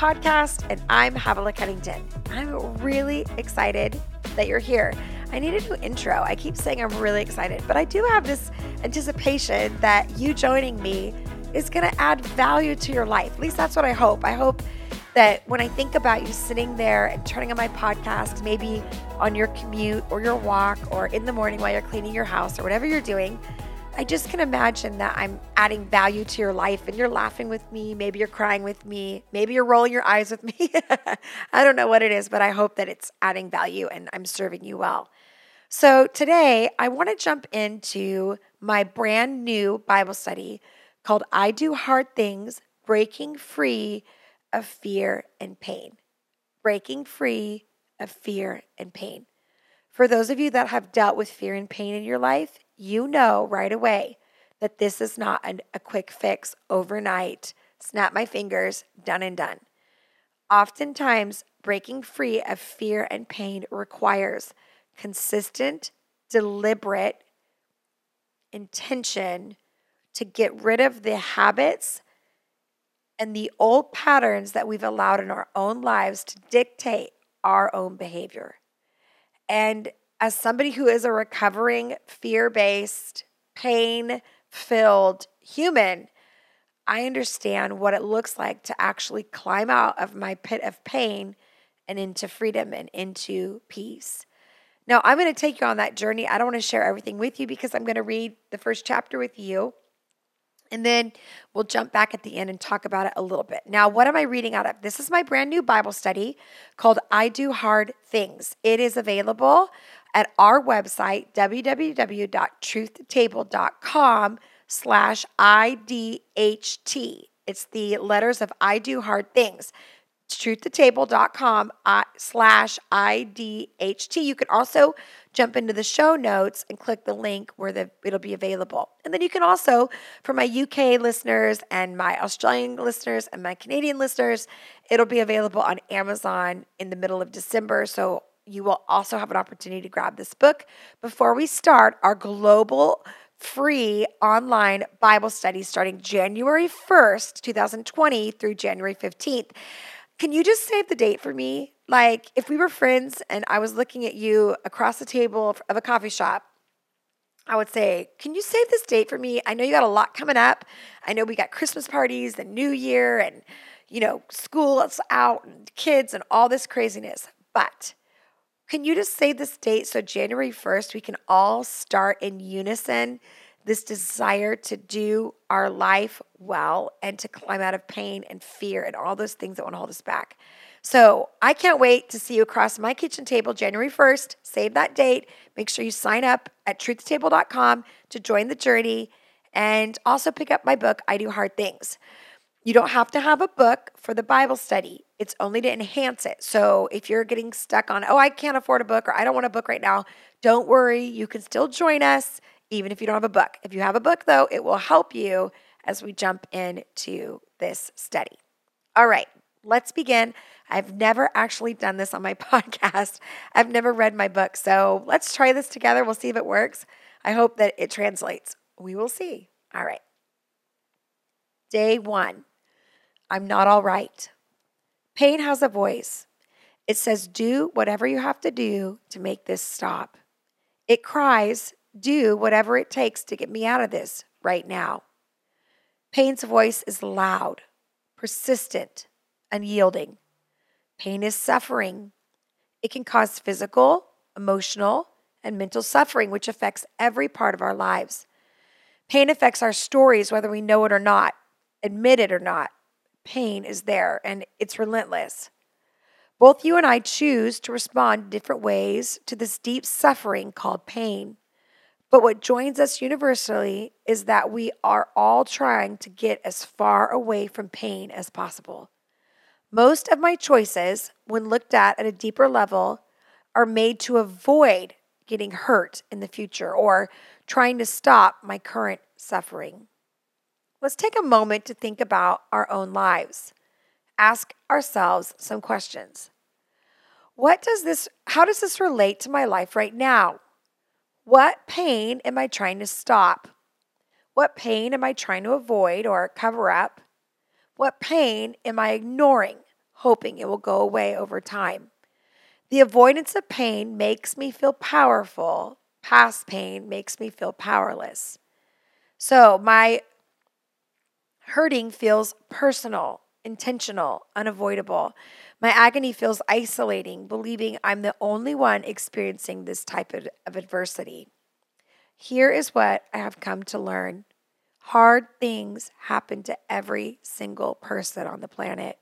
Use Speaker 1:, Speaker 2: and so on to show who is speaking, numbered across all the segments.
Speaker 1: Podcast, and I'm Havilah Cunnington. I'm really excited that you're here. I need a new intro. I keep saying I'm really excited, but I do have this anticipation that you joining me is going to add value to your life. At least that's what I hope. I hope that when I think about you sitting there and turning on my podcast, maybe on your commute or your walk or in the morning while you're cleaning your house or whatever you're doing, I just can imagine that I'm adding value to your life and you're laughing with me. Maybe you're crying with me. Maybe you're rolling your eyes with me. I don't know what it is, but I hope that it's adding value and I'm serving you well. So today, I want to jump into my brand new Bible study called I Do Hard Things Breaking Free of Fear and Pain. Breaking Free of Fear and Pain. For those of you that have dealt with fear and pain in your life, you know right away that this is not an, a quick fix overnight, snap my fingers, done and done. Oftentimes, breaking free of fear and pain requires consistent, deliberate intention to get rid of the habits and the old patterns that we've allowed in our own lives to dictate our own behavior. And as somebody who is a recovering, fear based, pain filled human, I understand what it looks like to actually climb out of my pit of pain and into freedom and into peace. Now, I'm going to take you on that journey. I don't want to share everything with you because I'm going to read the first chapter with you. And then we'll jump back at the end and talk about it a little bit. Now, what am I reading out of? This is my brand new Bible study called I Do Hard Things. It is available at our website, www.truthtable.com slash IDHT. It's the letters of I Do Hard Things. Truthtotable.com uh, slash IDHT. You can also jump into the show notes and click the link where the, it'll be available. And then you can also, for my UK listeners and my Australian listeners and my Canadian listeners, it'll be available on Amazon in the middle of December. So you will also have an opportunity to grab this book before we start our global free online Bible study starting January 1st, 2020 through January 15th. Can you just save the date for me? Like, if we were friends and I was looking at you across the table of a coffee shop, I would say, Can you save this date for me? I know you got a lot coming up. I know we got Christmas parties and New Year and, you know, school's out and kids and all this craziness. But can you just save this date so January 1st we can all start in unison this desire to do our life well and to climb out of pain and fear and all those things that want to hold us back? So I can't wait to see you across my kitchen table January 1st. Save that date. Make sure you sign up at truthtable.com to join the journey and also pick up my book, I Do Hard Things. You don't have to have a book for the Bible study. It's only to enhance it. So if you're getting stuck on, oh, I can't afford a book or I don't want a book right now, don't worry. You can still join us even if you don't have a book. If you have a book, though, it will help you as we jump into this study. All right, let's begin. I've never actually done this on my podcast. I've never read my book. So let's try this together. We'll see if it works. I hope that it translates. We will see. All right. Day one. I'm not all right. Pain has a voice. It says, Do whatever you have to do to make this stop. It cries, Do whatever it takes to get me out of this right now. Pain's voice is loud, persistent, unyielding. Pain is suffering. It can cause physical, emotional, and mental suffering, which affects every part of our lives. Pain affects our stories, whether we know it or not, admit it or not pain is there and it's relentless. Both you and I choose to respond different ways to this deep suffering called pain. But what joins us universally is that we are all trying to get as far away from pain as possible. Most of my choices, when looked at at a deeper level, are made to avoid getting hurt in the future or trying to stop my current suffering. Let's take a moment to think about our own lives. Ask ourselves some questions. What does this how does this relate to my life right now? What pain am I trying to stop? What pain am I trying to avoid or cover up? What pain am I ignoring, hoping it will go away over time? The avoidance of pain makes me feel powerful. Past pain makes me feel powerless. So my hurting feels personal, intentional, unavoidable. My agony feels isolating, believing I'm the only one experiencing this type of, of adversity. Here is what I have come to learn hard things happen to every single person on the planet.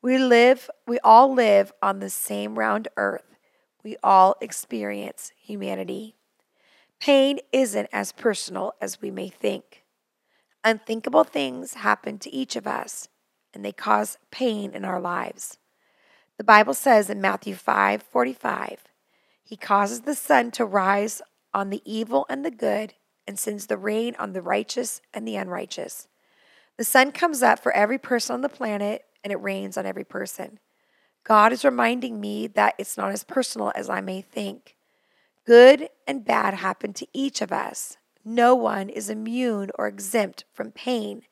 Speaker 1: We live, we all live on the same round earth. We all experience humanity. Pain isn't as personal as we may think. Unthinkable things happen to each of us, and they cause pain in our lives. The Bible says in Matthew 5 45, He causes the sun to rise on the evil and the good, and sends the rain on the righteous and the unrighteous. The sun comes up for every person on the planet and it rains on every person. God is reminding me that it's not as personal as I may think. Good and bad happen to each of us. No one is immune or exempt from pain,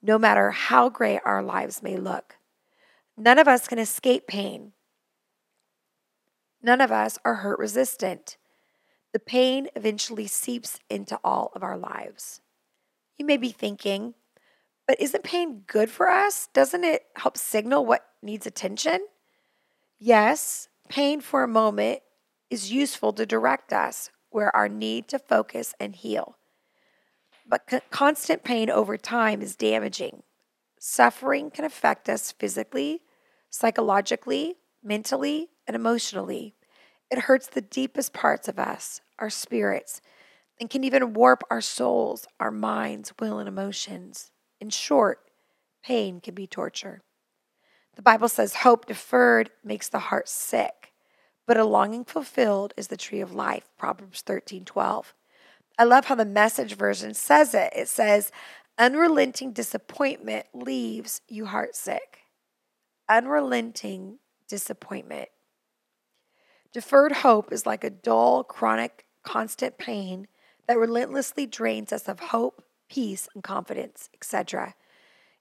Speaker 1: no matter how gray our lives may look. None of us can escape pain. None of us are hurt resistant. The pain eventually seeps into all of our lives. You may be thinking, but isn't pain good for us? Doesn't it help signal what needs attention? Yes, pain for a moment is useful to direct us where our need to focus and heal. But constant pain over time is damaging. Suffering can affect us physically, psychologically, mentally, and emotionally. It hurts the deepest parts of us, our spirits, and can even warp our souls, our minds, will, and emotions. In short, pain can be torture. The Bible says hope deferred makes the heart sick, but a longing fulfilled is the tree of life. Proverbs 13 12. I love how the message version says it. It says, unrelenting disappointment leaves you heartsick. Unrelenting disappointment. Deferred hope is like a dull, chronic, constant pain that relentlessly drains us of hope, peace, and confidence, etc.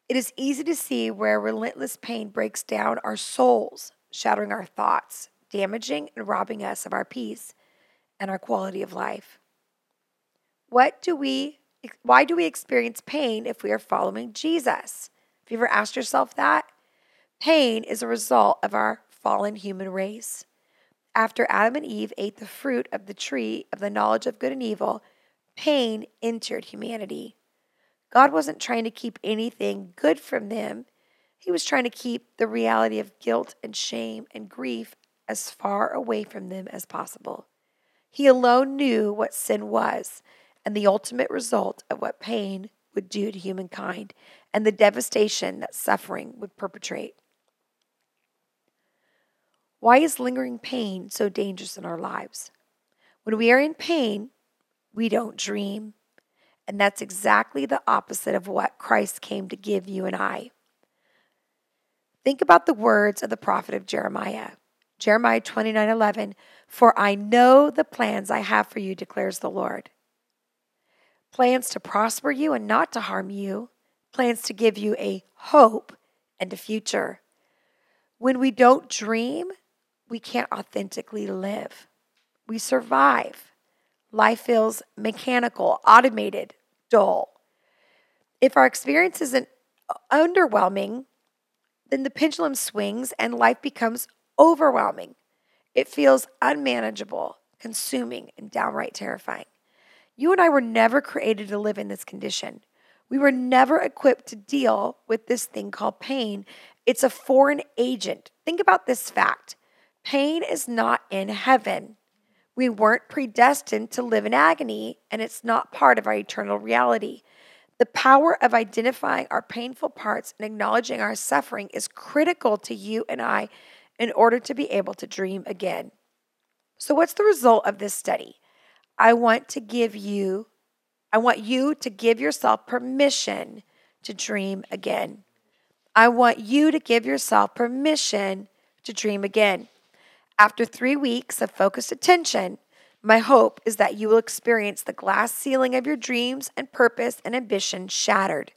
Speaker 1: It is easy to see where relentless pain breaks down our souls, shattering our thoughts, damaging and robbing us of our peace and our quality of life. What do we why do we experience pain if we are following Jesus? Have you ever asked yourself that? Pain is a result of our fallen human race. After Adam and Eve ate the fruit of the tree of the knowledge of good and evil, pain entered humanity. God wasn't trying to keep anything good from them. He was trying to keep the reality of guilt and shame and grief as far away from them as possible. He alone knew what sin was and the ultimate result of what pain would do to humankind and the devastation that suffering would perpetrate. Why is lingering pain so dangerous in our lives? When we are in pain, we don't dream. And that's exactly the opposite of what Christ came to give you and I. Think about the words of the prophet of Jeremiah. Jeremiah 29 11, for I know the plans I have for you, declares the Lord. Plans to prosper you and not to harm you, plans to give you a hope and a future. When we don't dream, we can't authentically live. We survive. Life feels mechanical, automated, dull. If our experience isn't underwhelming, then the pendulum swings and life becomes overwhelming. It feels unmanageable, consuming, and downright terrifying. You and I were never created to live in this condition. We were never equipped to deal with this thing called pain. It's a foreign agent. Think about this fact pain is not in heaven. We weren't predestined to live in agony, and it's not part of our eternal reality. The power of identifying our painful parts and acknowledging our suffering is critical to you and I in order to be able to dream again. So, what's the result of this study? I want to give you, I want you to give yourself permission to dream again. I want you to give yourself permission to dream again. After three weeks of focused attention, my hope is that you will experience the glass ceiling of your dreams and purpose and ambition shattered.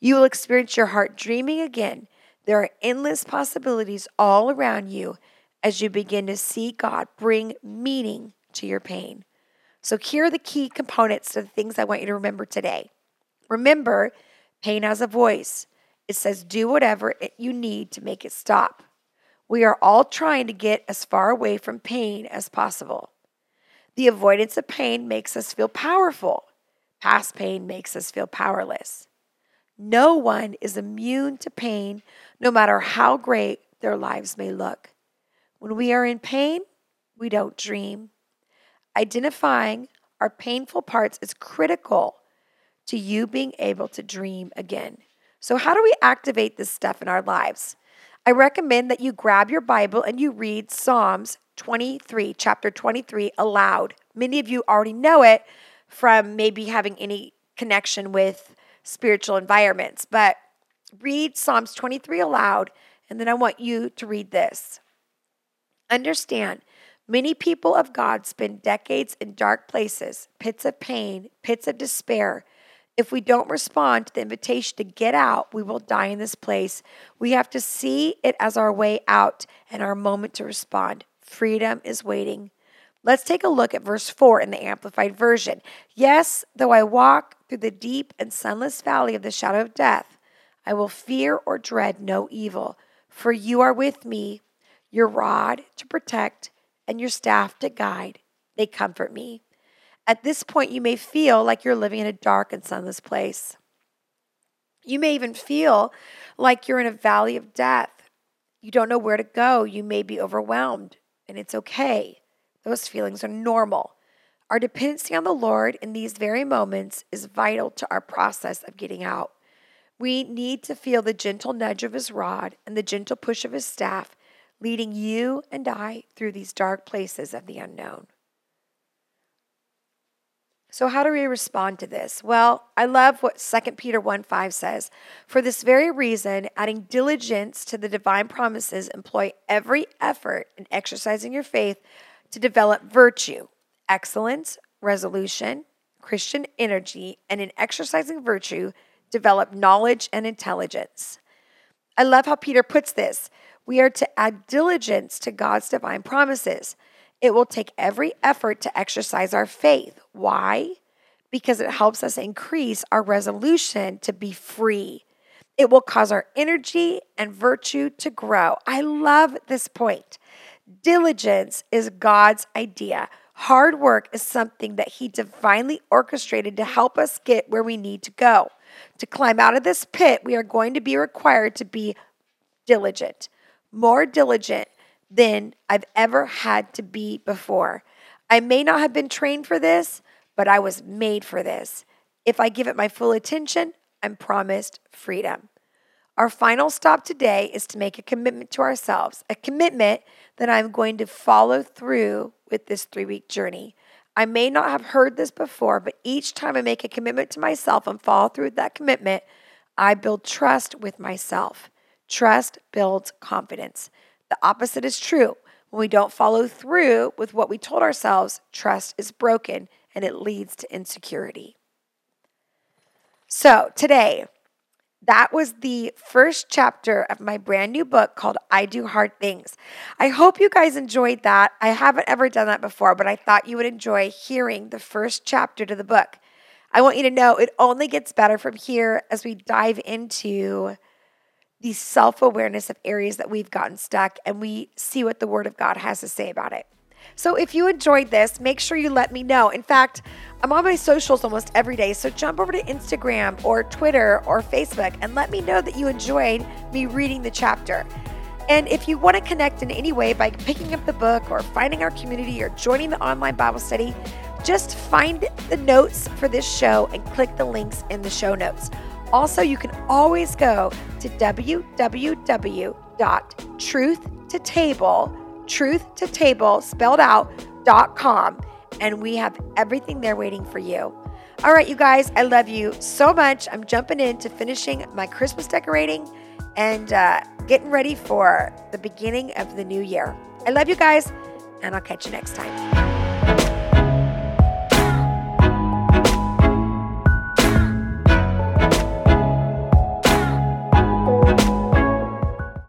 Speaker 1: You will experience your heart dreaming again. There are endless possibilities all around you as you begin to see God bring meaning to your pain. So, here are the key components to the things I want you to remember today. Remember, pain has a voice. It says, do whatever you need to make it stop. We are all trying to get as far away from pain as possible. The avoidance of pain makes us feel powerful. Past pain makes us feel powerless. No one is immune to pain, no matter how great their lives may look. When we are in pain, we don't dream. Identifying our painful parts is critical to you being able to dream again. So, how do we activate this stuff in our lives? I recommend that you grab your Bible and you read Psalms 23, chapter 23, aloud. Many of you already know it from maybe having any connection with spiritual environments, but read Psalms 23 aloud, and then I want you to read this. Understand, many people of God spend decades in dark places, pits of pain, pits of despair, if we don't respond to the invitation to get out, we will die in this place. We have to see it as our way out and our moment to respond. Freedom is waiting. Let's take a look at verse 4 in the Amplified Version. Yes, though I walk through the deep and sunless valley of the shadow of death, I will fear or dread no evil, for you are with me, your rod to protect and your staff to guide. They comfort me. At this point, you may feel like you're living in a dark and sunless place. You may even feel like you're in a valley of death. You don't know where to go. You may be overwhelmed, and it's okay. Those feelings are normal. Our dependency on the Lord in these very moments is vital to our process of getting out. We need to feel the gentle nudge of His rod and the gentle push of His staff, leading you and I through these dark places of the unknown. So, how do we respond to this? Well, I love what 2 Peter 1 5 says. For this very reason, adding diligence to the divine promises, employ every effort in exercising your faith to develop virtue, excellence, resolution, Christian energy, and in exercising virtue, develop knowledge and intelligence. I love how Peter puts this. We are to add diligence to God's divine promises. It will take every effort to exercise our faith. Why? Because it helps us increase our resolution to be free. It will cause our energy and virtue to grow. I love this point. Diligence is God's idea. Hard work is something that He divinely orchestrated to help us get where we need to go. To climb out of this pit, we are going to be required to be diligent, more diligent than I've ever had to be before. I may not have been trained for this, but I was made for this. If I give it my full attention, I'm promised freedom. Our final stop today is to make a commitment to ourselves, a commitment that I'm going to follow through with this three week journey. I may not have heard this before, but each time I make a commitment to myself and follow through with that commitment, I build trust with myself. Trust builds confidence. The opposite is true. When we don't follow through with what we told ourselves, trust is broken and it leads to insecurity. So, today, that was the first chapter of my brand new book called I Do Hard Things. I hope you guys enjoyed that. I haven't ever done that before, but I thought you would enjoy hearing the first chapter to the book. I want you to know it only gets better from here as we dive into the self awareness of areas that we've gotten stuck and we see what the Word of God has to say about it. So if you enjoyed this, make sure you let me know. In fact, I'm on my socials almost every day, so jump over to Instagram or Twitter or Facebook and let me know that you enjoyed me reading the chapter. And if you want to connect in any way by picking up the book or finding our community or joining the online Bible study, just find the notes for this show and click the links in the show notes. Also, you can always go to www.truthtotable, truth to table spelled out, dot com, and we have everything there waiting for you. All right, you guys, I love you so much. I'm jumping into finishing my Christmas decorating and uh, getting ready for the beginning of the new year. I love you guys, and I'll catch you next time.